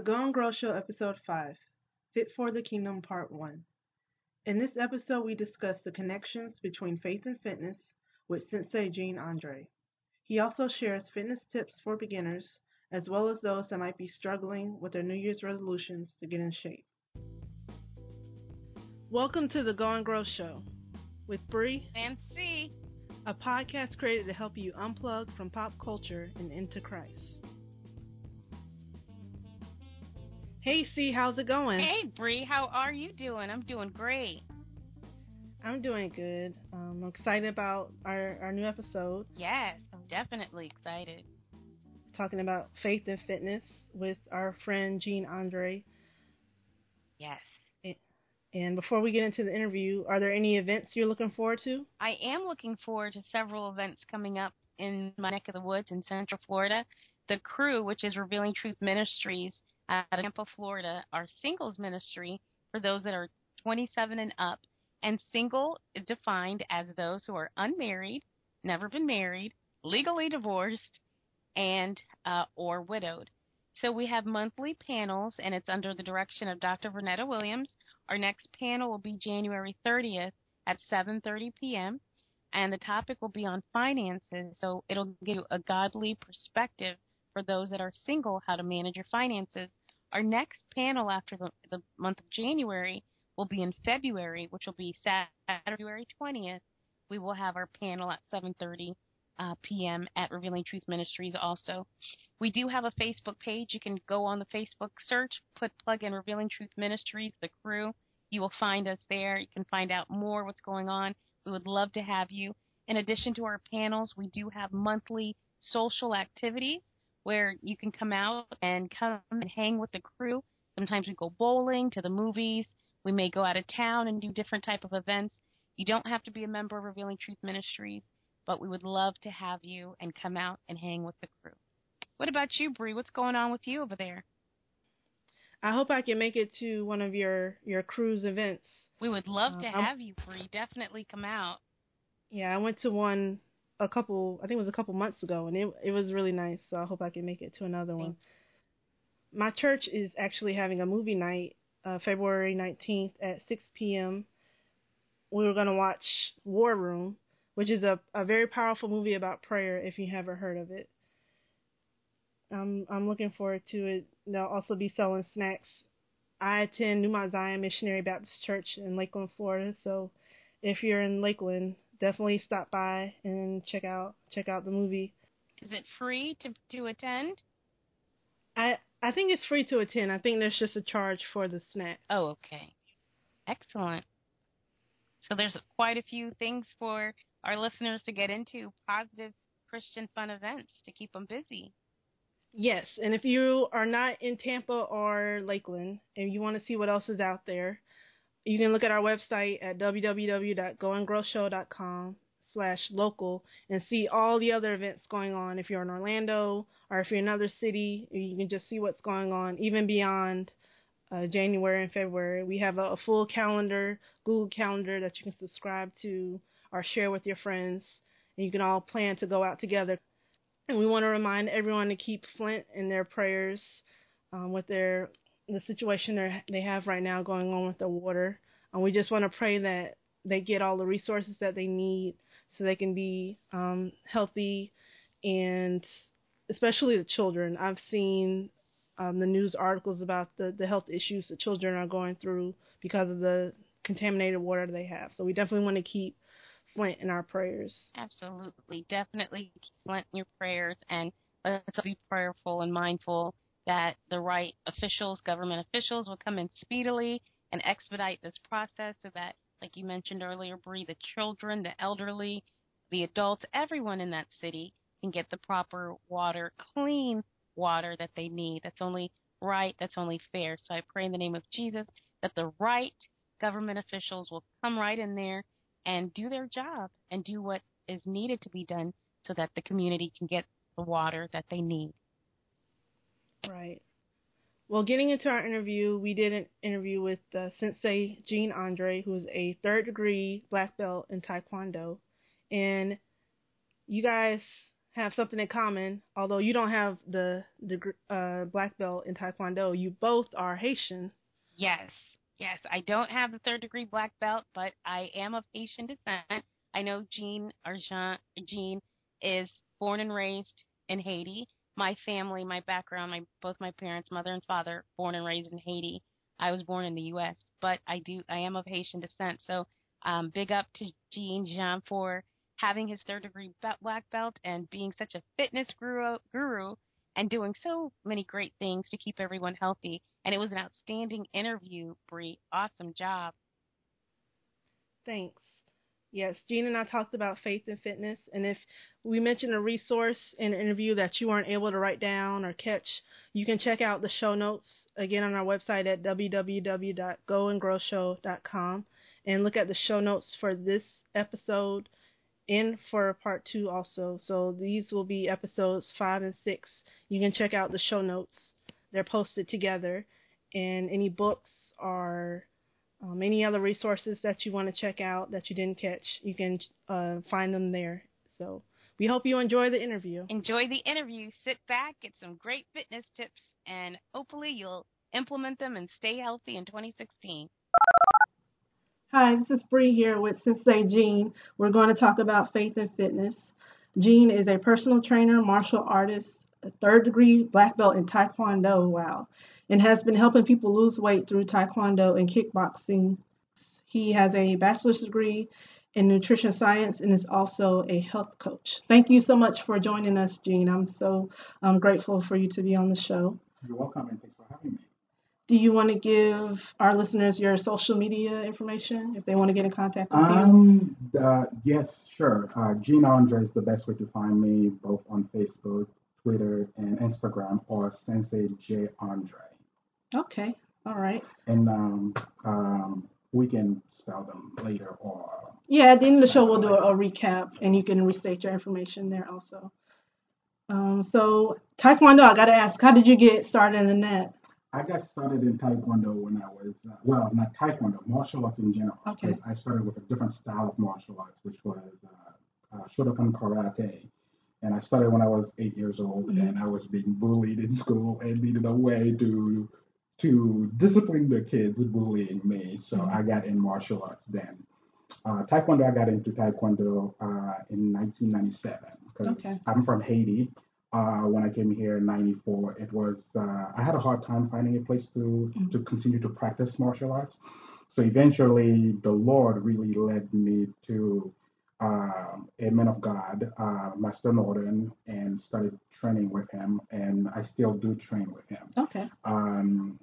The Go and Grow Show, Episode 5 Fit for the Kingdom, Part 1. In this episode, we discuss the connections between faith and fitness with Sensei Jean Andre. He also shares fitness tips for beginners, as well as those that might be struggling with their New Year's resolutions to get in shape. Welcome to the Go and Grow Show with Bree and C, a podcast created to help you unplug from pop culture and into Christ. Hey C, how's it going? Hey Bree, how are you doing? I'm doing great. I'm doing good. Um, I'm excited about our, our new episode. Yes, I'm definitely excited. Talking about faith and fitness with our friend Jean Andre. Yes. And before we get into the interview, are there any events you're looking forward to? I am looking forward to several events coming up in my neck of the woods in Central Florida. The Crew, which is Revealing Truth Ministries, of Tampa, Florida, our singles ministry for those that are 27 and up. And single is defined as those who are unmarried, never been married, legally divorced, and uh, or widowed. So we have monthly panels, and it's under the direction of Dr. Vernetta Williams. Our next panel will be January 30th at 7:30 p.m. and the topic will be on finances. So it'll give you a godly perspective for those that are single, how to manage your finances. Our next panel after the, the month of January will be in February, which will be Saturday, February 20th. We will have our panel at 7:30 uh, p.m. at Revealing Truth Ministries. Also, we do have a Facebook page. You can go on the Facebook search, put plug in Revealing Truth Ministries, the crew. You will find us there. You can find out more what's going on. We would love to have you. In addition to our panels, we do have monthly social activities where you can come out and come and hang with the crew. Sometimes we go bowling, to the movies. We may go out of town and do different type of events. You don't have to be a member of Revealing Truth Ministries, but we would love to have you and come out and hang with the crew. What about you, Bree? What's going on with you over there? I hope I can make it to one of your your crew's events. We would love uh, to have I'm, you, Bree. Definitely come out. Yeah, I went to one a couple, I think it was a couple months ago, and it it was really nice. So I hope I can make it to another one. My church is actually having a movie night, uh, February 19th at 6 p.m. We were going to watch War Room, which is a a very powerful movie about prayer. If you haven't heard of it, I'm I'm looking forward to it. They'll also be selling snacks. I attend New Mount Zion Missionary Baptist Church in Lakeland, Florida. So if you're in Lakeland, definitely stop by and check out check out the movie. Is it free to to attend? I I think it's free to attend. I think there's just a charge for the snack. Oh, okay. Excellent. So there's quite a few things for our listeners to get into, positive Christian fun events to keep them busy. Yes, and if you are not in Tampa or Lakeland and you want to see what else is out there, you can look at our website at www.goandgrowshow.com slash local and see all the other events going on. If you're in Orlando or if you're in another city, you can just see what's going on even beyond uh, January and February. We have a, a, full calendar, Google Calendar that you can subscribe to or share with your friends, and you can all plan to go out together. And we want to remind everyone to keep Flint in their prayers um, with their the situation they have right now going on with the water. And we just want to pray that they get all the resources that they need so they can be um, healthy and especially the children. I've seen um, the news articles about the, the health issues the children are going through because of the contaminated water they have. So we definitely want to keep Flint in our prayers. Absolutely. Definitely keep Flint in your prayers and let's be prayerful and mindful that the right officials, government officials, will come in speedily and expedite this process so that, like you mentioned earlier, Bree, the children, the elderly, the adults, everyone in that city can get the proper water, clean water that they need. That's only right, that's only fair. So I pray in the name of Jesus that the right government officials will come right in there and do their job and do what is needed to be done so that the community can get the water that they need. Right. Well, getting into our interview, we did an interview with uh, Sensei Jean Andre, who is a third degree black belt in Taekwondo. And you guys have something in common. Although you don't have the the uh, black belt in Taekwondo, you both are Haitian. Yes, yes. I don't have the third degree black belt, but I am of Haitian descent. I know Jean Argent Jean is born and raised in Haiti. My family, my background, my both my parents, mother and father, born and raised in Haiti. I was born in the U.S., but I do I am of Haitian descent. So um, big up to Jean Jean for having his third degree black belt and being such a fitness guru, guru and doing so many great things to keep everyone healthy. And it was an outstanding interview, Bree. Awesome job. Thanks. Yes, Jean and I talked about faith and fitness, and if we mentioned a resource in an interview that you weren't able to write down or catch, you can check out the show notes again on our website at www.goandgrowshow.com and look at the show notes for this episode and for part two also. So these will be episodes five and six. You can check out the show notes. They're posted together. And any books or um, any other resources that you want to check out that you didn't catch, you can uh, find them there. So we hope you enjoy the interview. Enjoy the interview. Sit back, get some great fitness tips, and hopefully you'll implement them and stay healthy in 2016. Hi, this is Bree here with Sensei Jean. We're going to talk about faith and fitness. Jean is a personal trainer, martial artist, a third degree black belt in Taekwondo, wow, and has been helping people lose weight through Taekwondo and kickboxing. He has a bachelor's degree in nutrition science and is also a health coach. Thank you so much for joining us, Jean. I'm so um, grateful for you to be on the show. You're welcome, and thanks for having me. Do you want to give our listeners your social media information if they want to get in contact with um, you? Uh, yes, sure. Uh, Jean Andre is the best way to find me, both on Facebook, Twitter, and Instagram, or Sensei J Andre. Okay, all right. And um, um, we can spell them later, or yeah, at the end of the show we'll do a, a recap, and you can restate your information there also. Um, so Taekwondo, I got to ask, how did you get started in that? I got started in Taekwondo when I was, uh, well, not Taekwondo, martial arts in general. Okay. I started with a different style of martial arts, which was uh, uh, Shotokan Karate. And I started when I was eight years old, mm-hmm. and I was being bullied in school and needed a way to to discipline the kids bullying me. So. I got in martial arts then. Uh, taekwondo, I got into Taekwondo uh, in 1997 because okay. I'm from Haiti uh, when I came here in '94, it was uh, I had a hard time finding a place to mm-hmm. to continue to practice martial arts. So eventually, the Lord really led me to uh, a man of God, uh, Master Norton, and started training with him. And I still do train with him. Okay. Um,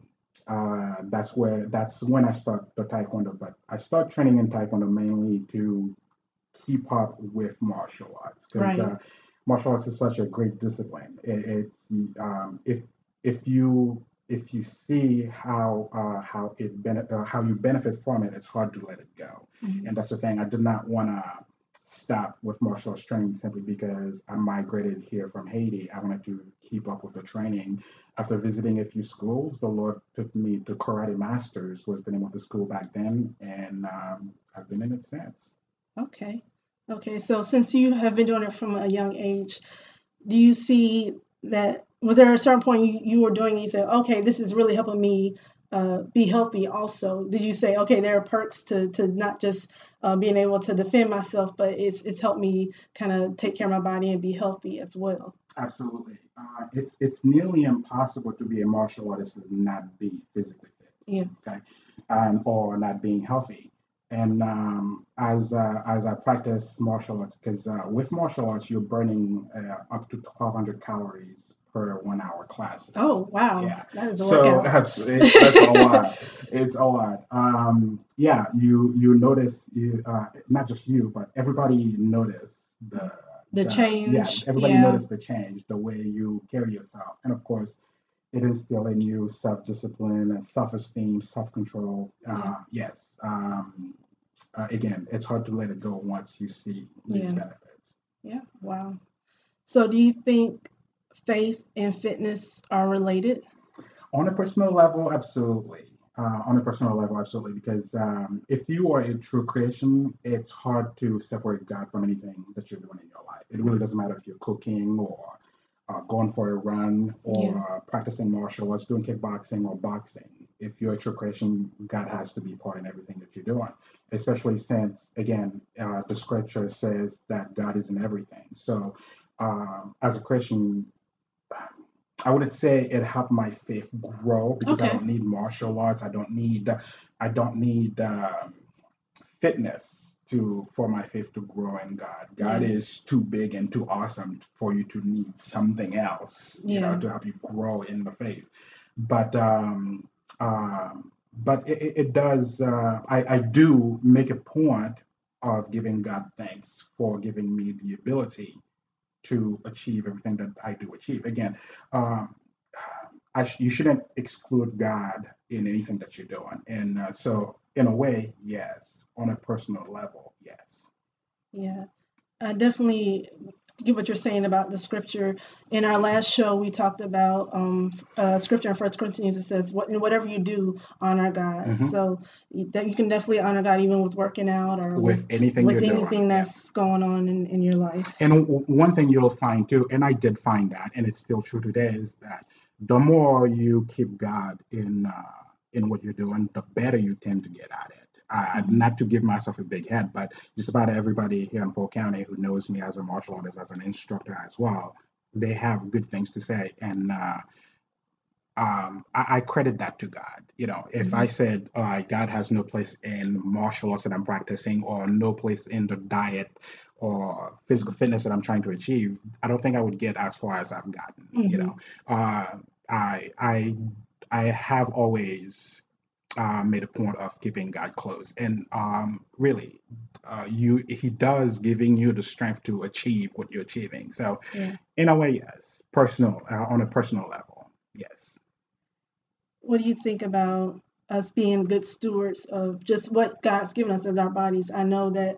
uh, that's where that's when I start the Taekwondo. But I start training in Taekwondo mainly to keep up with martial arts because right. Uh, martial arts is such a great discipline. It, it's um, if if you if you see how uh, how it bene- uh, how you benefit from it, it's hard to let it go. Mm-hmm. And that's the thing. I did not want to stop with martial arts training simply because I migrated here from Haiti. I wanted to keep up with the training. After visiting a few schools, the Lord took me to Karate Masters, was the name of the school back then, and um, I've been in it since. Okay. Okay, so since you have been doing it from a young age, do you see that was there a certain point you, you were doing you said, okay, this is really helping me uh, be healthy also? Did you say, okay, there are perks to, to not just uh, being able to defend myself, but it's, it's helped me kind of take care of my body and be healthy as well? Absolutely. Uh, it's, it's nearly impossible to be a martial artist and not be physically fit. Yeah. Okay. Um, or not being healthy and um, as uh, as I practice martial arts, because uh, with martial arts you're burning uh, up to 1,200 calories per one hour class. Oh wow! Yeah, that is a so workout. absolutely, that's a lot. It's a lot. Um, yeah, you you notice you uh, not just you, but everybody notice the the, the change. Yeah, everybody yeah. notice the change, the way you carry yourself, and of course it instill in you self-discipline and self-esteem, self-control. Uh, yeah. Yes. Um, uh, again, it's hard to let it go once you see these benefits. Yeah. Wow. So, do you think faith and fitness are related? On a personal level, absolutely. Uh, on a personal level, absolutely. Because um, if you are a true Christian, it's hard to separate God from anything that you're doing in your life. It really doesn't matter if you're cooking or uh, going for a run or Yeah. practicing martial arts, doing kickboxing or boxing. If you're a true Christian, God has to be part in everything that you're doing, especially since, again, uh, the scripture says that God is in everything. So, um, as a Christian, I wouldn't say it helped my faith grow because I Okay. don't need martial arts. I don't need, I don't need um, fitness to for my faith to grow in God. God Yeah. is too big and too awesome for you to need something else, you know, Yeah. to help you grow in the faith. But um, um, but it, it it does. Uh, I I do make a point of giving God thanks for giving me the ability to achieve everything that I do achieve. Again, um, sh- you shouldn't exclude God in anything that you're doing. And uh, so, in a way, yes. On a personal level, yes. Yeah. I definitely what you're saying about the scripture. In our last show, we talked about um, uh, scripture in First Corinthians. It says, "What whatever you do, honor God." hmm So that you can definitely honor God even with working out or With with anything with doing, anything yeah. that's going on in, in your life. And w- one thing you'll find too, and I did find that, and it's still true today, is that the more you keep God in uh, in what you're doing, the better you tend to get at it. Hmm not to give myself a big head, but just about everybody here in Polk County who knows me as a martial artist, as an instructor as well, they have good things to say, and uh, um, I, I credit that to God. You know, if hmm I said, all right, God has no place in martial arts that I'm practicing or no place in the diet or physical fitness that I'm trying to achieve, I don't think I would get as far as I've gotten. You hmm know, uh, I, I, I have always uh, made a point of keeping God close. And um, really, uh, you He does giving you the strength to achieve what you're achieving. So, Yeah. in a way, yes, personal uh, on a personal level, yes. What do you think about us being good stewards of just what God's given us as our bodies? I know that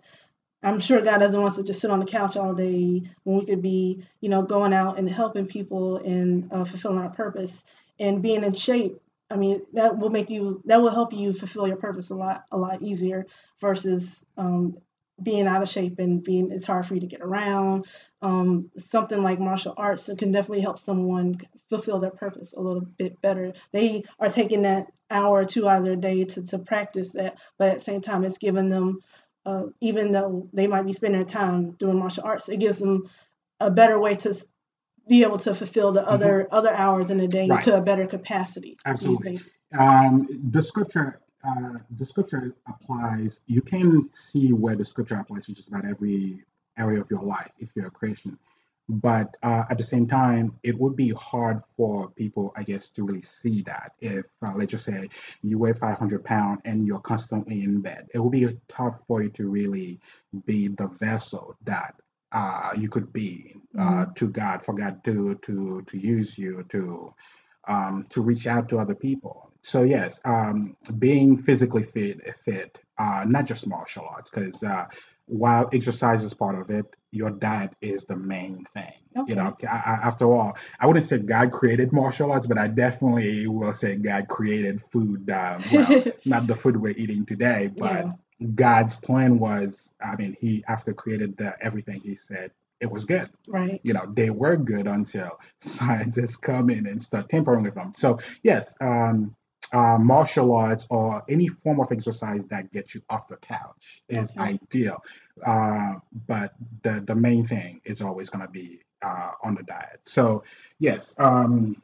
I'm sure God doesn't want us to just sit on the couch all day when we could be, you know, going out and helping people and uh, fulfilling our purpose and being in shape. I mean, that will make you, that will help you fulfill your purpose a lot, a lot easier versus um, being out of shape and being, it's hard for you to get around. Um, something like martial arts can definitely help someone fulfill their purpose a little bit better. They are taking that hour or two out of their day to, to practice that, but at the same time, it's giving them uh, even though they might be spending their time doing martial arts, it gives them a better way to be able to fulfill the hmm other other hours in the day Right. to a better capacity. Absolutely. Um, the scripture, uh, the scripture applies. You can see where the scripture applies to just about every area of your life if you're a Christian. But uh, at the same time, it would be hard for people, I guess, to really see that. If, uh, let's just say, you weigh 500 pounds and you're constantly in bed, it would be tough for you to really be the vessel that uh, you could be uh, hmm to God, for God to to to use you to um, to reach out to other people. So yes, um, being physically fit, fit, uh, not just martial arts, because uh, while exercise is part of it, your diet is the main thing. You know, I, I, after all, I wouldn't say God created martial arts, but I definitely will say God created food. Um, well, not the food we're eating today, but yeah. God's plan was, I mean, He after created the everything, He said it was good Right. you know they were good until scientists come in and start tampering with them so yes um, uh, martial arts or any form of exercise that gets you off the couch is Okay. ideal uh, but the, the main thing is always going to be uh, on the diet so yes um,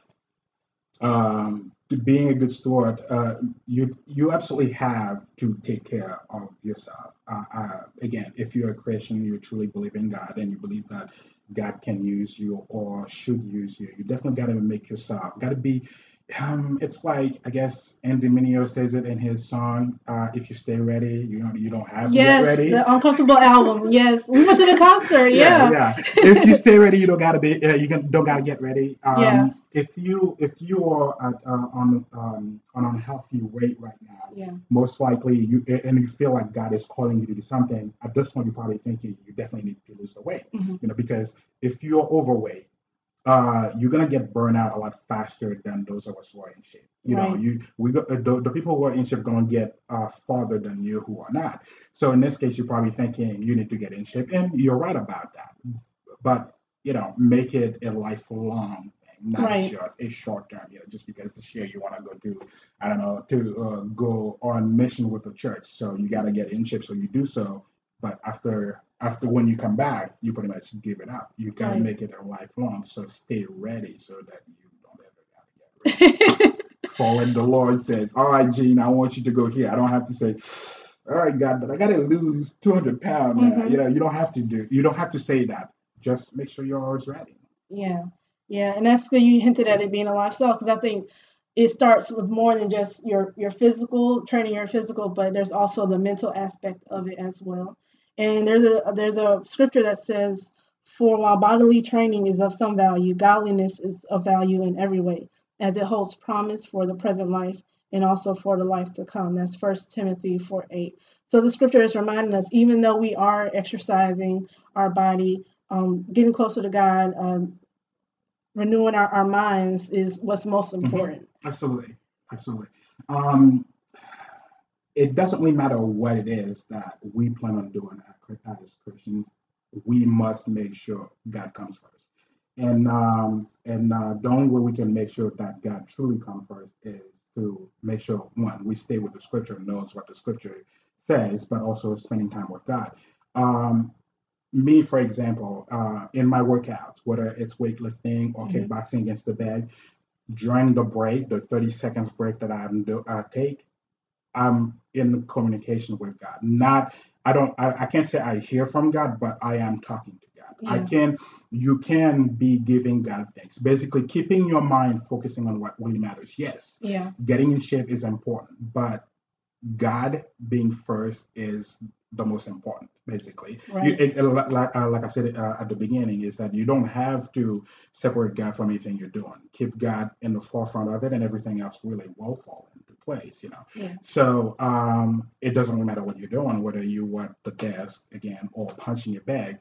um, being a good steward, uh, you you absolutely have to take care of yourself. Uh, uh, again, if you're a Christian, you truly believe in God, and you believe that God can use you or should use you. You definitely got to make yourself. Got to be. Um, it's like I guess Andy Mineo says it in his song. Uh, if you stay ready, you know you don't have to get Yes, ready. the Uncomfortable album. Yes, we went to the concert. yeah, Yeah. yeah. If you stay ready, you don't gotta be. Uh, you don't gotta get ready. yeah. Um, if you if you are at, uh, on um, on an unhealthy weight right now, Yeah. most likely you and you feel like God is calling you to do something. At this point, you're probably thinking you definitely need to lose the weight. hmm You know, because if you're overweight uh, you're gonna get burned out a lot faster than those of us who are in shape. You know, Right. you we got the, the people who are in shape gonna get uh, farther than you who are not. So in this case, you're probably thinking you need to get in shape, and you're right about that. But you know, make it a lifelong thing, not Right. just a short term. You know, just because this year you want to go to, I don't know, to uh, go on mission with the church, so you got to get in shape. So you do so, but after after when you come back, you pretty much give it up. You got to Right. make it a lifelong. So stay ready so that you don't ever got to get ready. For when the Lord says, "All right, Jean, I want you to go here," I don't have to say. All right, God, but I gotta lose 200 pounds. Mhm. You know, you don't have to do. You don't have to say that. Just make sure you're always ready. Yeah, yeah, and that's good. You hinted at it being a lifestyle because I think it starts with more than just your your physical training, your physical, but there's also the mental aspect of it as well. And there's a there's a scripture that says, "For while bodily training is of some value, godliness is of value in every way, as it holds promise for the present life and also for the life to come." That's First Timothy 4 8. So the scripture is reminding us, even though we are exercising our body, um, getting closer to God, um, renewing our, our minds is what's most important. Absolutely, absolutely. Um, it doesn't really matter what it is that we plan on doing as Christians. We must make sure God comes first, and um, and uh, the only way we can make sure that God truly comes first is to make sure one we stay with the Scripture, knows what the Scripture says, but also spending time with God. Um, me, for example, uh, in my workouts, whether it's weightlifting or Mhm. kickboxing against the bag, during the break, the 30 seconds break that I'm do, I take, I'm in communication with God. Not, I don't, I, I can't say I hear from God, but I am talking to God. I can, you can be giving God thanks. Basically, keeping your mind focusing on what really matters. Yes, Yeah, getting in shape is important, but God being first is the most important, basically. You, it, it- like, uh, like I said uh, at the beginning, is that you don't have to separate God from anything you're doing. Keep God in the forefront of it, and everything else really will fall into place, you know. Yeah, So um, it doesn't really matter what you're doing, whether you at the desk again or punching your bag.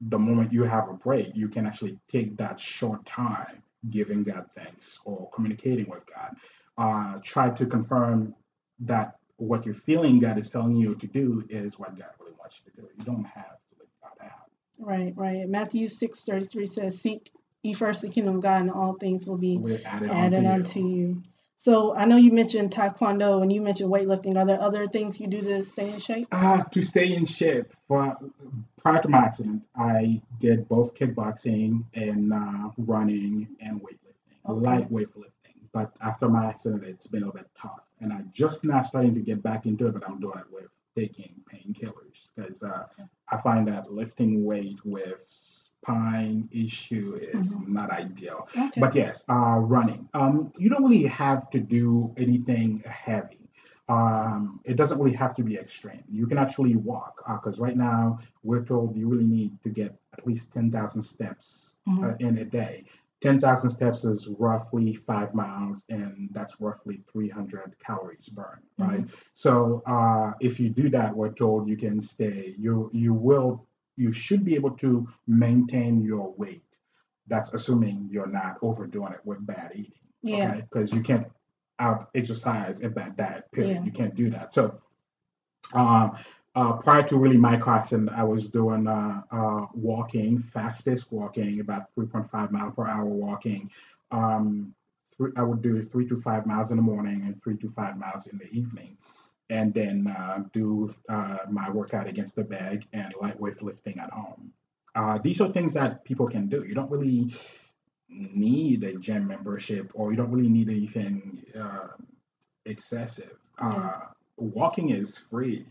The moment you have a break, you can actually take that short time giving God thanks or communicating with God. Uh, try to confirm that what you're feeling God is telling you to do is what God really wants you to do. You don't have to leave God out. right, right. Matthew six thirty three says, "Seek ye first the kingdom of God, and all things will be We're added added unto you. you." So I know you mentioned taekwondo and you mentioned weightlifting. Are there other things you do to stay in shape? Uh, to stay in shape, for prior to my accident, I did both kickboxing and uh, running and weightlifting, Okay. light weightlifting. But after my accident, it's been a bit tough, and I'm just now starting to get back into it. But I'm doing it with taking painkillers because uh, I find that lifting weight with spine issue is Mhm. not ideal. Okay. But yes, uh, running. Um, you don't really have to do anything heavy. Um, it doesn't really have to be extreme. You can actually walk because right now we're told you really need to get at least 10,000 steps uh, Mhm. in a day. 10,000 steps is roughly five miles, and that's roughly 300 calories burned, right? So uh, if you do that, we're told you can stay. You you will you should be able to maintain your weight. That's assuming you're not overdoing it with bad eating Yeah. okay? Because you can't out exercise a bad diet. Period. Yeah. You can't do that. So, um, uh, prior to really my accident, I was doing uh, uh, walking, fast-paced walking, about 3.5 mile per hour walking. Um, three, I would do three to five miles in the morning and three to five miles in the evening, and then uh, do uh, my workout against the bag and lightweight lifting at home. Uh, these are things that people can do. You don't really need a gym membership or you don't really need anything uh, excessive. Uh, walking is free.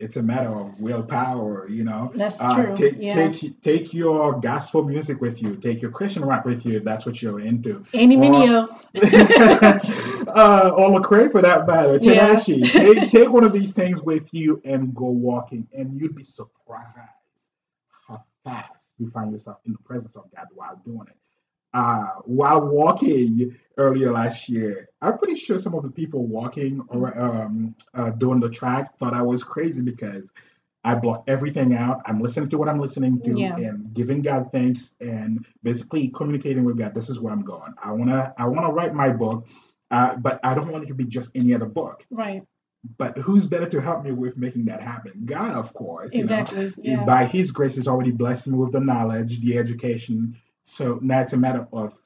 It's a matter of willpower, you know. That's Uh, true. take Yeah. take take your gospel music with you. Take your Christian rap with you if that's what you're into. Andy Mineo. uh, or Lecrae for that matter. Yeah. Take take one of these things with you and go walking, and you'd be surprised how fast you find yourself in the presence of God while doing it uh, while walking earlier last year, I'm pretty sure some of the people walking or um, uh, doing the track thought I was crazy because I block everything out. I'm listening to what I'm listening to Yeah. and giving God thanks and basically communicating with God. This is where I'm going. I wanna I wanna write my book, uh, but I don't want it to be just any other book. Right. But who's better to help me with making that happen? God, of course. You know, Exactly. Yeah. by His grace, has already blessed me with the knowledge, the education. So now it's a matter of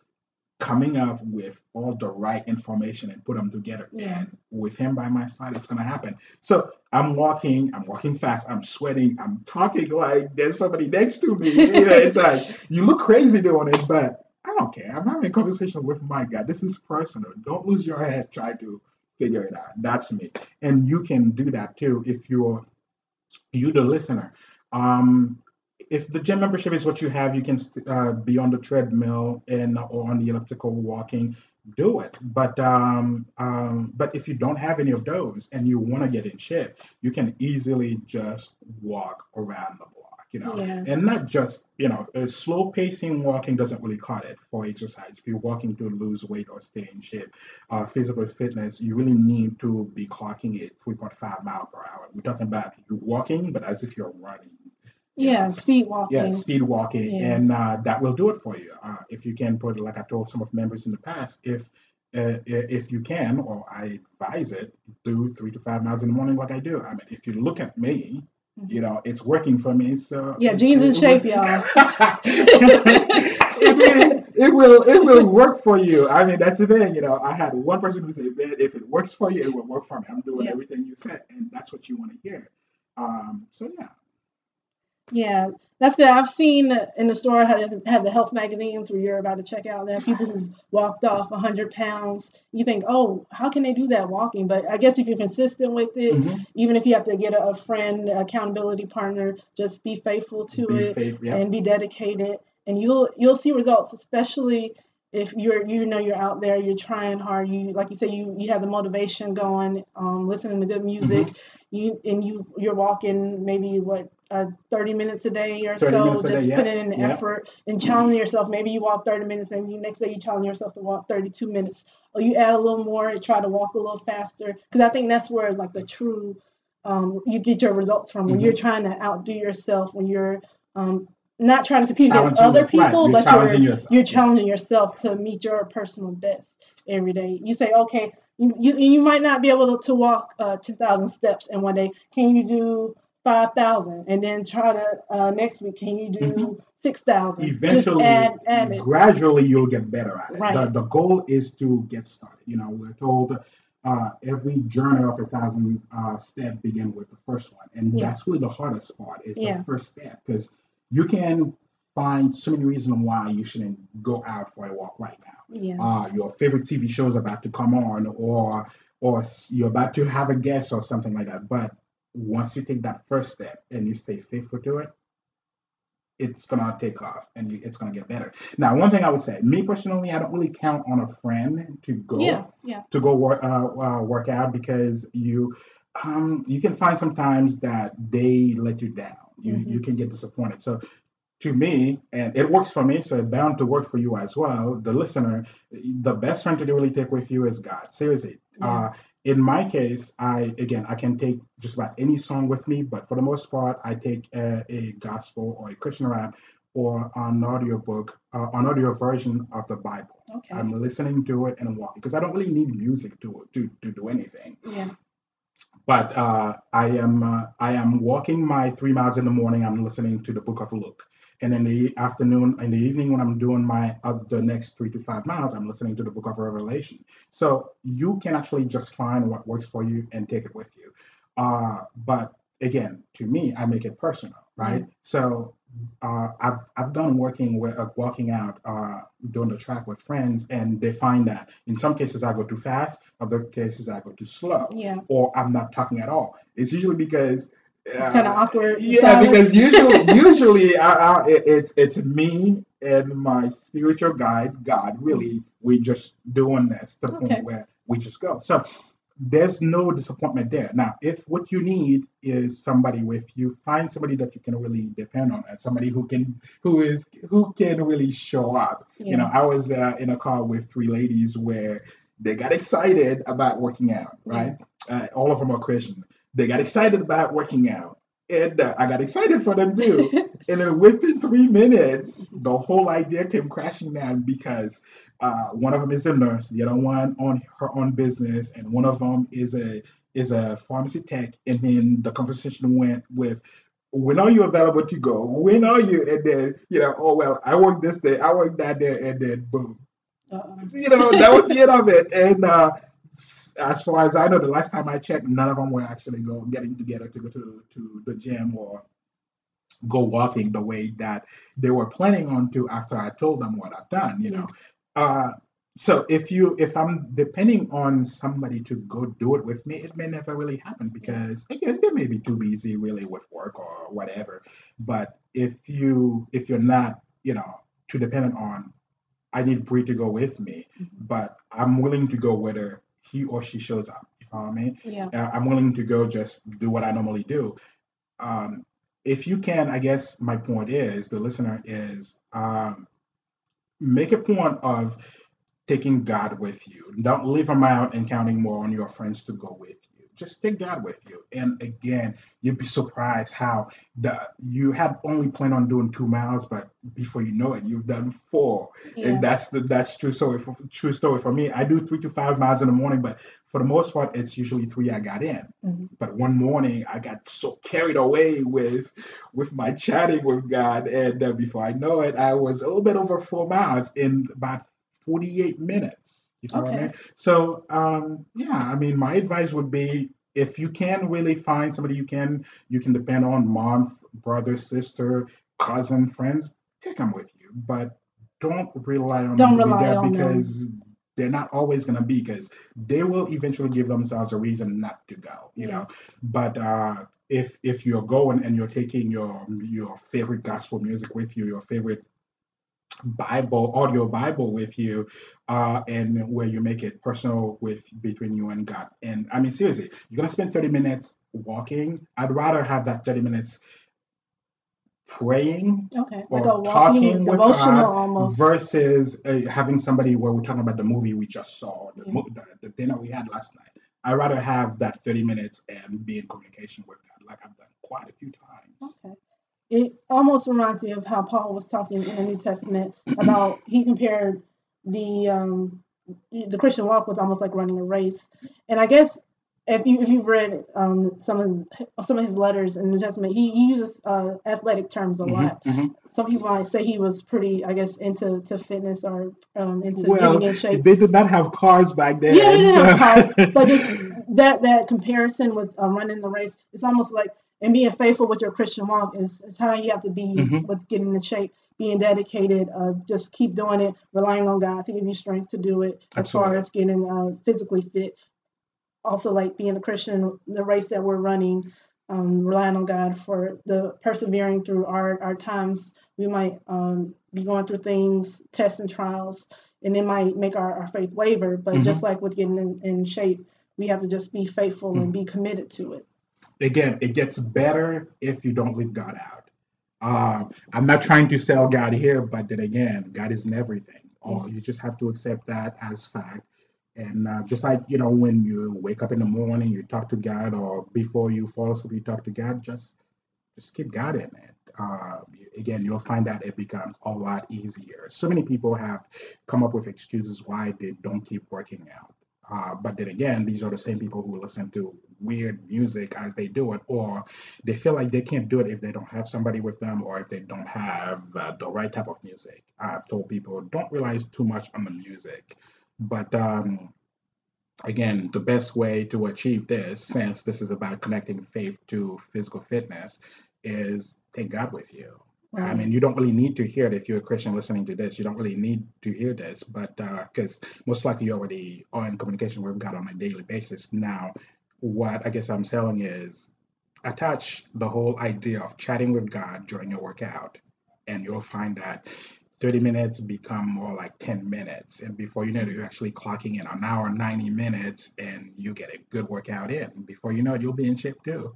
coming up with all the right information and put them together. Yeah. And with Him by my side, it's going to happen. So I'm walking, I'm walking fast, I'm sweating, I'm talking like there's somebody next to me. You know, it's like you look crazy doing it, but I don't care. I'm having a conversation with my God. This is personal. Don't lose your head Try to figure it out. That's me. And you can do that too if you're you the listener um if the gym membership is what you have you can uh, be on the treadmill and or on the elliptical walking do it but um, um but if you don't have any of those and you want to get in shape you can easily just walk around the block you know Yeah. and not just you know slow pacing walking doesn't really cut it for exercise if you're walking to lose weight or stay in shape uh, physical fitness, you really need to be clocking it 3.5 mile per hour. We're talking about you walking, but as if you're running. Yeah. Speed Yeah, speed walking, Yeah. and uh, that will do it for you. Uh, if you can put, like I told some of members in the past, if uh, if you can, or I advise it, do three to five miles in the morning, like I do. I mean, if you look at me, you know, it's working for me. So Mm-hmm. Yeah, Jean's in shape, y'all. it, will, it will it will work for you. I mean, that's the thing. You know, I had one person who said, "Man, if it works for you, it will work for me." I'm doing Yeah. everything you said, and that's what you want to hear. Um, so yeah, Yeah, that's good. I've seen in the store how they have the health magazines where you're about to check out. There are people who walked off 100 pounds. You think, oh, how can they do that walking? But I guess if you're consistent with it, Mhm. even if you have to get a, a friend, accountability partner, just be faithful to be it faithful. Yeah. and be dedicated, and you'll you'll see results. Especially if you're you know you're out there, you're trying hard. You like you say you you have the motivation going, um, listening to good music. Mm-hmm. You and you you're walking maybe what uh, 30 minutes a day or so, a day, just yeah, putting in the yeah. effort and challenging yourself. Maybe you walk 30 minutes, maybe you next day you challenge yourself to walk 32 minutes, or you add a little more and try to walk a little faster. Because I think that's where like the true um, you get your results from when Mhm. you're trying to outdo yourself, when you're um, not trying to compete against other yourself, right, people, you're but challenging you're yourself, you're challenging yourself to meet your personal best every day. You say, okay, you you, you might not be able to, to walk uh, 10,000 steps in one day. Can you do 5,000? And then try to uh, next week, can you do 6,000? Mm-hmm. Eventually, add, add gradually, you'll get better at it. Right. The, the goal is to get started. You know, we're told uh, every journey of a thousand uh, step begin with the first one, and Yeah. that's really the hardest part is Yeah. the first step because you can find so many reasons why you shouldn't go out for a walk right now. Yeah. uh, your favorite TV show is about to come on, or or you're about to have a guest or something like that. But once you take that first step and you stay faithful to it, it's gonna take off and you, it's gonna get better. Now, one thing I would say, me personally, I don't really count on a friend to go Yeah. Yeah. to go work uh, uh, work out because you um, you can find sometimes that they let you down. You Mhm. you can get disappointed. So to me, and it works for me, so it's bound to work for you as well. The listener, the best friend to really take with you is God. Seriously. Yeah. Uh, in my case, I again I can take just about any song with me, but for the most part, I take a, a gospel or a Christian rap or an audio book, uh, an audio version of the Bible. Okay. I'm listening to it and I'm walking because I don't really need music to to to do anything. Yeah. But uh, I am uh, I am walking my three miles in the morning. I'm listening to the Book of Luke, and in the afternoon, in the evening, when I'm doing my of the next three to five miles, I'm listening to the Book of Revelation. So you can actually just find what works for you and take it with you. Uh, but again, to me, I make it personal, right? So uh, I've I've done working with uh, walking out uh, doing the track with friends, and they find that in some cases I go too fast, other cases I go too slow, Yeah. or I'm not talking at all. It's usually because It's kind of awkward. yeah, silence. because usually usually I, I, it- it's it's me and my spiritual guide, God. Really, we just doing this to the Okay. point where we just go. So there's no disappointment there. Now, if what you need is somebody with you, find somebody that you can really depend on, and somebody who can who is who can really show up. You know, I was uh, in a car with three ladies where they got excited about working out. Right, uh, all of them are Christian. They got excited about working out, and uh, I got excited for them too. and then within three minutes, the whole idea came crashing down because uh, one of them is a nurse, the other one on her own business, and one of them is a is a pharmacy tech. And then the conversation went with, "When are you available to go? When are you?" And then you know, oh well, I work this day, I work that day, and then boom, Uh-uh. you know, that was the end of it. And uh, as far as I know, the last time I checked, none of them were actually going getting together to go to to the gym or go walking the way that they were planning on to after I told them what I've done, you know. Uh, so if you if I'm depending on somebody to go do it with me, it may never really happen because again they may be too busy really with work or whatever. But if you if you're not, you know, too dependent on I need Bree to go with me, Mhm. but I'm willing to go whether he or she shows up. You follow me? Yeah. Uh, I'm willing to go just do what I normally do um, if you can, I guess my point is the listener is um, make a point of taking God with you. Don't leave him out and counting more on your friends to go with you. Just take God with you. And again, you'd be surprised how the you had only planned on doing two miles, but before you know it, you've done four. Yeah. And that's the that's true story for true story for me. I do three to five miles in the morning, but for the most part, it's usually three I got in. Mhm. But one morning, I got so carried away with with my chatting with God, and uh, before I know it, I was a little bit over four miles in about 48 minutes. You know what I Okay. mean? So, um, yeah, I mean, my advice would be if you can really find somebody you can you can depend on, mom, brother, sister, cousin, friends, take them with you, but don't rely on them Don't to be rely there on them. because they're not always going to be because they will eventually give themselves a reason not to go you Yeah. know but uh if if you're going and you're taking your your favorite gospel music with you your favorite bible audio bible with you uh and where you make it personal with between you and god and i mean seriously you're gonna spend 30 minutes walking i'd rather have that 30 minutes praying Okay. Like or walking talking with God almost. versus uh, having somebody where we're talking about the movie we just saw, the, Yeah. mo- the, the dinner we had last night. I'd rather have that 30 minutes and be in communication with God, like I've done quite a few times. Okay. It almost reminds me of how Paul was talking in the New Testament about he compared the um the Christian walk was almost like running a race. And I guess if you if you've read um some of some of his letters in the New Testament, he, he uses uh, athletic terms a hmm lot. hmm Some people might say he was pretty, I guess, into to fitness or um, into getting Well, in shape. they did not have cars back then. Yeah, they didn't so have cars, but just that that comparison with um, running the race, it's almost like and being faithful with your Christian walk is, is how you have to be hmm with getting in shape, being dedicated, uh, just keep doing it, relying on God to give you strength to do it. As far as getting uh, physically fit, also like being a Christian, the race that we're running, um, relying on God for the persevering through our, our times. We might um, be going through things, tests and trials, and it might make our, our faith waver. But hmm just like with getting in, in shape, we have to just be faithful and be committed to it. Again, it gets better if you don't leave God out. Uh, I'm not trying to sell God here, but then again, God isn't everything. Or you just have to accept that as fact. And uh, just like you know, when you wake up in the morning, you talk to God, or before you fall asleep, you talk to God. Just just keep God in it. Uh, again, you'll find that it becomes a lot easier. So many people have come up with excuses why they don't keep working out. Uh, but then again, these are the same people who listen to weird music as they do it, or they feel like they can't do it if they don't have somebody with them or if they don't have uh, the right type of music. I've told people don't rely too much on the music. But um, again, the best way to achieve this, since this is about connecting faith to physical fitness, is take God with you. I mean, you don't really need to hear it if you're a Christian listening to this. You don't really need to hear this, but uh, because most likely you already are in communication with God on a daily basis. Now, what I guess I'm saying is attach the whole idea of chatting with God during your workout, and you'll find that 30 minutes become more like 10 minutes. And before you know it, you're actually clocking in an hour, 90 minutes, and you get a good workout in. Before you know it, you'll be in shape too.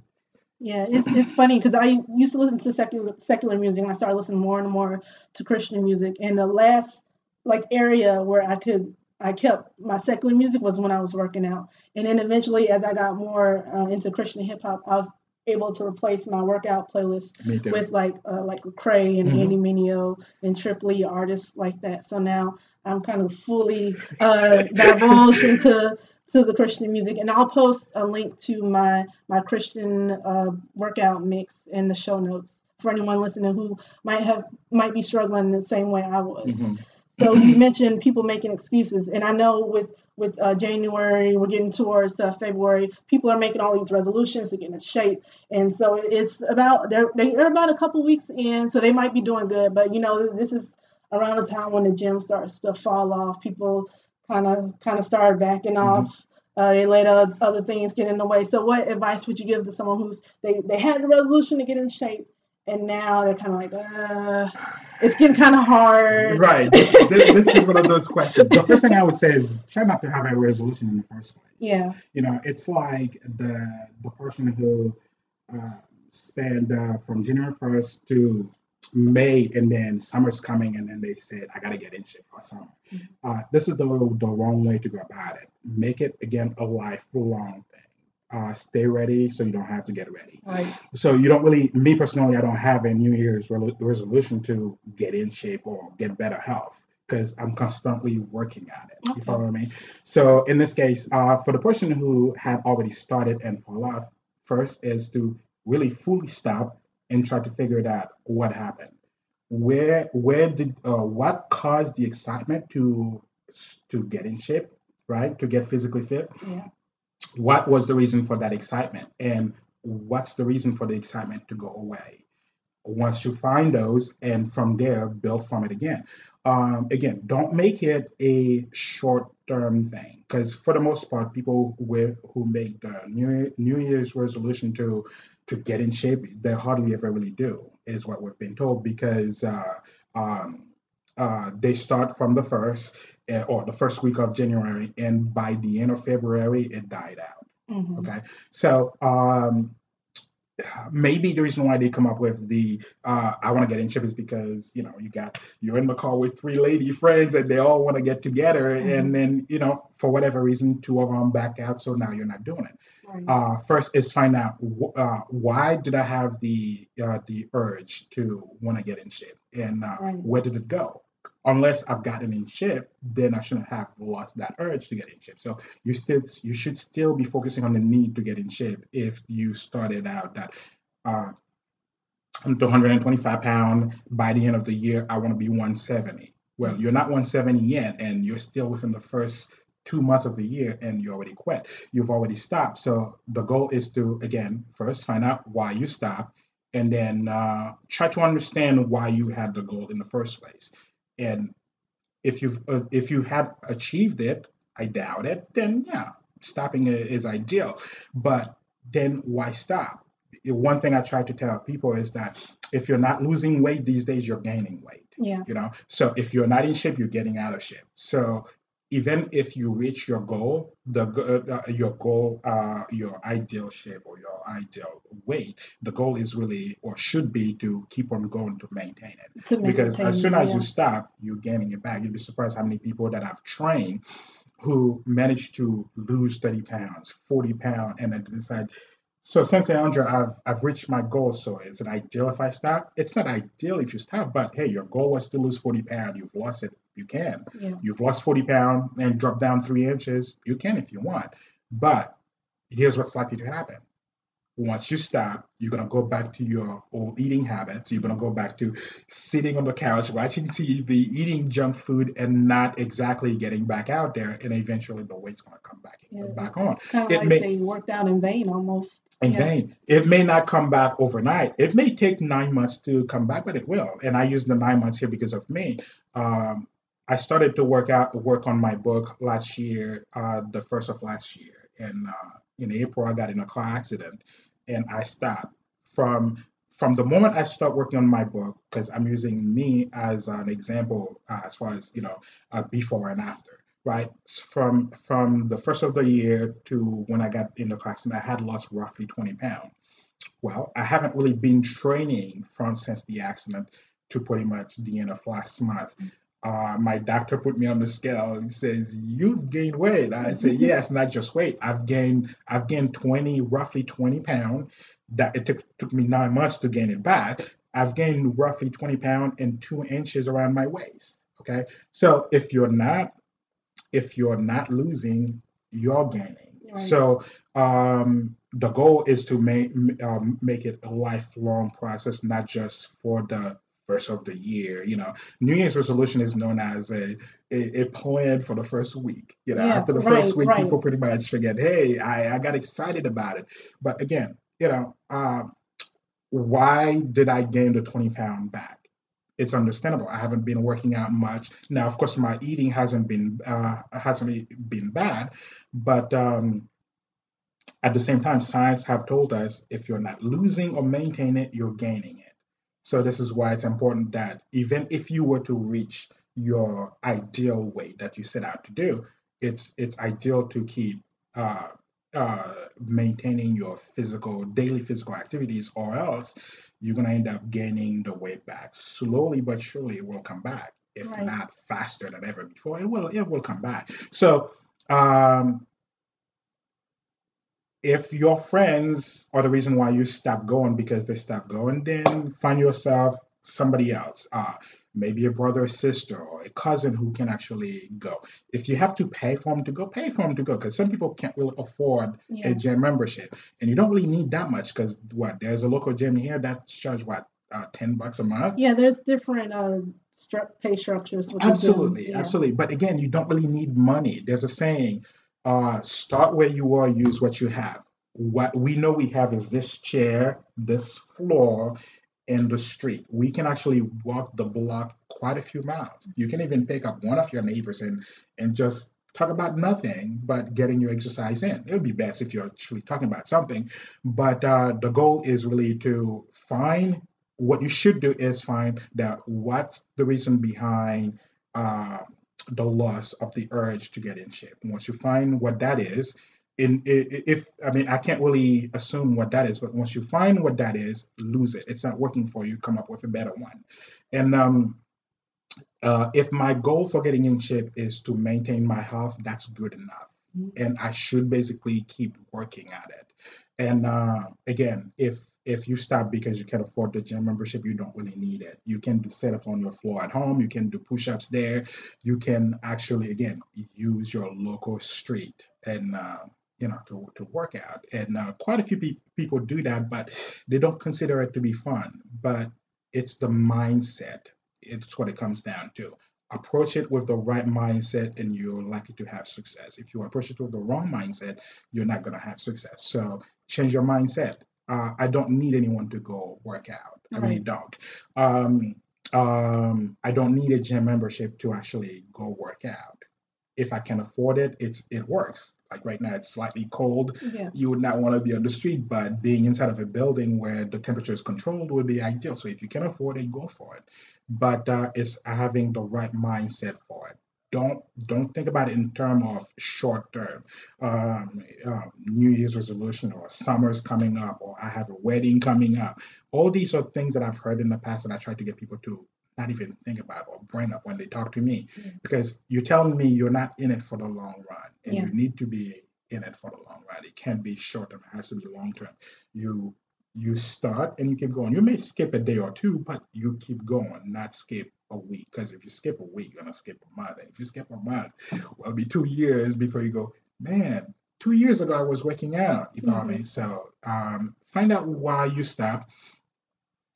Yeah, it's it's funny because I used to listen to secular secular music and I started listening more and more to Christian music. And the last like area where I could I kept my secular music was when I was working out. And then eventually, as I got more uh, into Christian hip hop, I was able to replace my workout playlist with like uh, like Cray and Mhm. Andy Mineo and Trip Lee artists like that. So now I'm kind of fully uh, divulged into to the Christian music, and I'll post a link to my my Christian uh, workout mix in the show notes for anyone listening who might have might be struggling the same way I was. Mhm. So you mentioned people making excuses, and I know with with uh, January, we're getting towards uh, February. People are making all these resolutions to get in shape, and so it's about they're they're about a couple weeks in, so they might be doing good. But you know, this is around the time when the gym starts to fall off. People kind of kind of start backing off. Uh, they let uh, other things get in the way. So, what advice would you give to someone who's they they had the resolution to get in shape, and now they're kind of like, uh, it's getting kind of hard. Right. This, this, this is one of those questions. The first thing I would say is try not to have a resolution in the first place. Yeah. You know, it's like the the person who uh, spent uh, from January 1st to May, and then summer's coming, and then they said, I got to get in shape for summer. Mhm. Uh, this is the, the wrong way to go about it. Make it, again, a lifelong thing. Uh, stay ready so you don't have to get ready. Right. So you don't really, me personally, I don't have a New Year's re- resolution to get in shape or get better health because I'm constantly working at it. You follow me? So in this case, uh, for the person who had already started and fall off, first is to really fully stop and try to figure it out what happened. Where where did uh, what caused the excitement to to get in shape, right? To get physically fit Yeah. what was the reason for that excitement and what's the reason for the excitement to go away once you find those and from there build from it again um, again don't make it a short term thing because for the most part people with who make the new, new year's resolution to to get in shape they hardly ever really do is what we've been told because uh, um, uh, they start from the first uh, or the first week of january and by the end of february it died out. Hmm Okay, so um, maybe the reason why they come up with the uh, I want to get in shape is because you know you got you're in the car with three lady friends and they all want to get together Mhm. and then you know for whatever reason two of them back out so now you're not doing it. Right. Uh, first is find out uh, why did I have the uh, the urge to want to get in shape and uh, Right. where did it go? Unless I've gotten in shape, then I shouldn't have lost that urge to get in shape. So you still you should still be focusing on the need to get in shape if you started out that uh, I'm 225 pound by the end of the year I want to be 170. Well, you're not 170 yet, and you're still within the first two months of the year, and you already quit. You've already stopped. So the goal is to again first find out why you stopped, and then uh, try to understand why you had the goal in the first place. And if you've uh, if you have achieved it, I doubt it, then yeah, stopping i- is ideal. But then why stop? One thing I try to tell people is that if you're not losing weight these days, you're gaining weight. Yeah. You know, so if you're not in shape, you're getting out of shape. So even if you reach your goal, the uh, your goal, uh, your ideal shape or your ideal weight, the goal is really or should be to keep on going to maintain it To because as soon as yeah. you stop, you're gaining it back. You'd be surprised how many people that I've trained who managed to lose 30 pounds, 40 pounds, and then decide. So, Sensei Andre, I've I've reached my goal. So, is it ideal if I stop? It's not ideal if you stop, but hey, your goal was to lose 40 pounds. You've lost it. You can. Yeah. You've lost 40 pounds and dropped down three inches. You can if you want. But here's what's likely to happen once you stop, you're going to go back to your old eating habits. You're going to go back to sitting on the couch, watching TV, eating junk food, and not exactly getting back out there. And eventually the weight's going to come back, Yeah. back on It's kind of It like may- they worked out in vain almost. In Yeah. vain. It may not come back overnight. It may take nine months to come back, but it will. And I use the nine months here because of me. Um, I started to work out, work on my book last year, uh, the first of last year, and uh, in April I got in a car accident, and I stopped. From from the moment I start working on my book, because I'm using me as an example uh, as far as you know, uh, before and after right? From from the first of the year to when I got in the accident, I had lost roughly 20 pounds. Well, I haven't really been training from since the accident to pretty much the end of last month. Uh, my doctor put me on the scale and says, "You've gained weight." I say, "Yes, not just weight. I've gained I've gained 20, roughly 20 pounds." that it took took me nine months to gain it back. I've gained roughly 20 pounds and two inches around my waist. Okay. So if you're not if you're not losing, you're gaining. Right. So um, the goal is to make um, make it a lifelong process, not just for the first of the year. You know, New Year's resolution is known as a a, a plan for the first week. You know, yeah, after the right, first week, right. people pretty much forget, hey, I, I got excited about it. But again, you know, uh, why did I gain the 20 pound back? It's understandable. I haven't been working out much. Now, of course, my eating hasn't been uh, hasn't been bad, but um, at the same time, science have told us if you're not losing or maintaining it, you're gaining it. So this is why it's important that even if you were to reach your ideal weight that you set out to do, it's it's ideal to keep uh, uh, maintaining your physical daily physical activities, or else you're gonna end up gaining the weight back slowly but surely. It will come back, if right. not faster than ever before. It will it will come back. So um, if your friends are the reason why you stop going because they stop going, then find yourself somebody else. Uh, maybe a brother or sister or a cousin who can actually go. If you have to pay for them to go, pay for them to go because some people can't really afford yeah. a gym membership. And you don't really need that much because what? There's a local gym here that's charged what? Uh, 10 bucks a month? Yeah, there's different uh, pay structures. absolutely, yeah. absolutely. But again, you don't really need money. There's a saying, uh, start where you are, use what you have. What we know we have is this chair, this floor, in the street. We can actually walk the block quite a few miles. You can even pick up one of your neighbors and and just talk about nothing but getting your exercise in. It would be best if you're actually talking about something, but uh, the goal is really to find what you should do is find that what's the reason behind uh, the loss of the urge to get in shape. Once you find what that is, in if I mean I can't really assume what that is, but once you find what that is, lose it. It's not working for you. Come up with a better one. And um, uh, if my goal for getting in shape is to maintain my health, that's good enough, mm-hmm. and I should basically keep working at it. And uh, again, if if you stop because you can't afford the gym membership, you don't really need it. You can set up on your floor at home. You can do push-ups there. You can actually, again, use your local street and uh, you know, to, to work out. And uh, quite a few pe- people do that, but they don't consider it to be fun. But it's the mindset. It's what it comes down to. Approach it with the right mindset, and you're likely to have success. If you approach it with the wrong mindset, you're not going to have success. So change your mindset. Uh, I don't need anyone to go work out. I really don't. Um, um, I don't need a gym membership to actually go work out. If I can afford it, it's it works like right now it's slightly cold. Yeah. You would not want to be on the street, but being inside of a building where the temperature is controlled would be ideal. So if you can afford it, go for it. But uh, it's having the right mindset for it. Don't don't think about it in terms of short term, um, uh, New Year's resolution or summer's coming up or I have a wedding coming up. All these are things that I've heard in the past and I try to get people to not even think about or bring up when they talk to me yeah. because you're telling me you're not in it for the long run and yeah. you need to be in it for the long run. It can't be short term, it has to be long term. You you start and you keep going. You may skip a day or two, but you keep going, not skip a week. Because if you skip a week, you're gonna skip a month. And if you skip a month, well, it'll be two years before you go, man, two years ago I was working out. You mm-hmm. me? So um, find out why you stop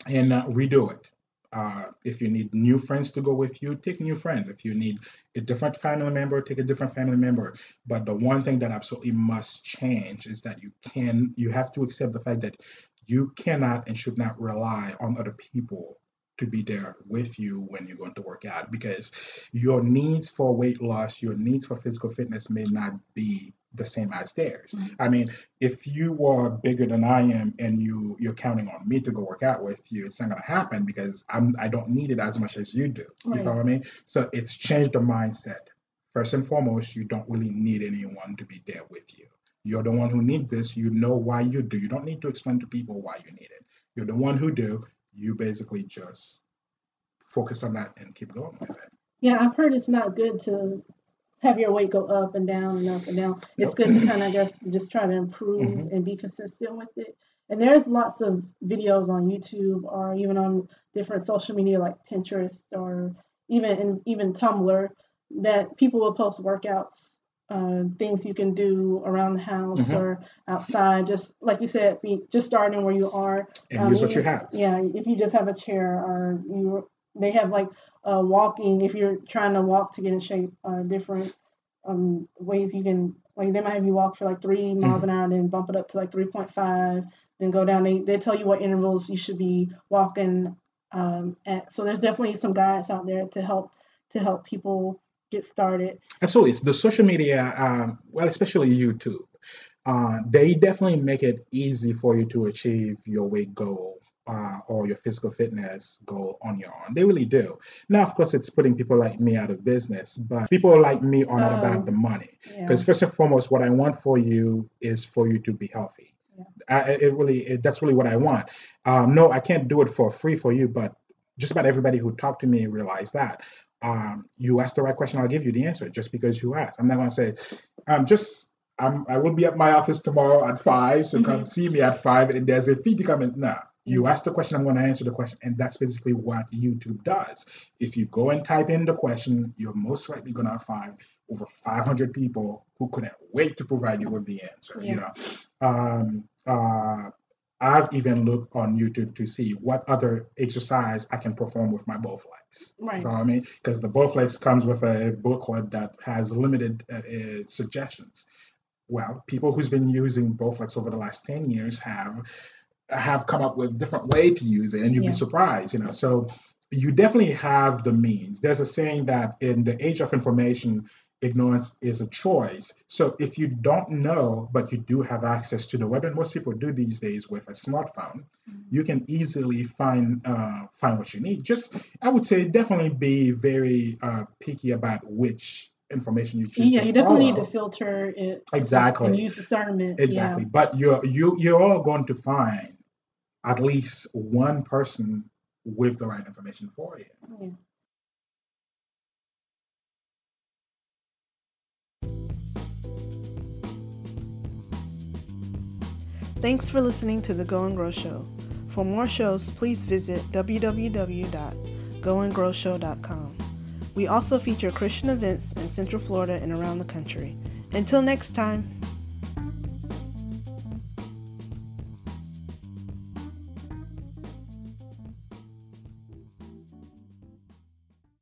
and uh, redo it. Uh, if you need new friends to go with you, take new friends. If you need a different family member, take a different family member. But the one thing that absolutely must change is that you can, you have to accept the fact that you cannot and should not rely on other people to be there with you when you're going to work out because your needs for weight loss, your needs for physical fitness may not be the same as theirs. Mm-hmm. I mean, if you are bigger than I am and you you're counting on me to go work out with you, it's not gonna happen because I'm I don't need it as much as you do. Right. You follow me? So it's changed the mindset. First and foremost, you don't really need anyone to be there with you. You're the one who need this. You know why you do. You don't need to explain to people why you need it. You're the one who do. You basically just focus on that and keep going with it. Yeah, I've heard it's not good to have your weight go up and down and up and down. It's good to kind of just just try to improve mm-hmm. and be consistent with it. And there's lots of videos on YouTube or even on different social media like Pinterest or even in, even Tumblr that people will post workouts, uh, things you can do around the house Mhm. or outside. Just like you said, be, just starting where you are. And Um, use what you have. Yeah, if you just have a chair or you, they have like uh, walking. If you're trying to walk to get in shape, uh, different um, ways you can like they might have you walk for like three miles Mm-hmm. an hour, and then bump it up to like 3.5, then go down. They they tell you what intervals you should be walking um, at. So there's definitely some guides out there to help to help people get started. Absolutely. It's the social media, um, well, especially YouTube, uh, they definitely make it easy for you to achieve your weight goal uh, or your physical fitness goal on your own. They really do. Now, of course, it's putting people like me out of business, but people like me are not Oh. about the money. Yeah. Because first and foremost, what I want for you is for you to be healthy. Yeah. I, it really, it, that's really what I want. Um, no, I can't do it for free for you, but just about everybody who talked to me realized that. Um, you ask the right question, I'll give you the answer just because you asked. I'm not going to say, um, just, I'm, I will be at my office tomorrow at five, so come see me at five, and there's a fee to come in. No, you ask the question, I'm going to answer the question, and that's basically what YouTube does. If you go and type in the question, you're most likely going to find over 500 people who couldn't wait to provide you with the answer. You know, um, uh, I've even looked on YouTube to see what other exercise I can perform with my Bowflex. Right. You know what I mean? Because the Bowflex comes with a booklet that has limited uh, uh, suggestions. Well, people who's been using Bowflex over the last 10 years have have come up with different way to use it, and you'd Yeah. be surprised. You know, so you definitely have the means. There's a saying that in the age of information, ignorance is a choice. So if you don't know, but you do have access to the web, and most people do these days with a smartphone, you can easily find uh, find what you need. Just I would say definitely be very uh, picky about which information you choose Yeah, to you definitely need to filter it Exactly. and use the discernment. Exactly. But you're you you're all going to find at least one person with the right information for you. Yeah. Thanks for listening to the Go and Grow Show. For more shows, please visit www.goandgrowshow.com. We also feature Christian events in Central Florida and around the country. Until next time.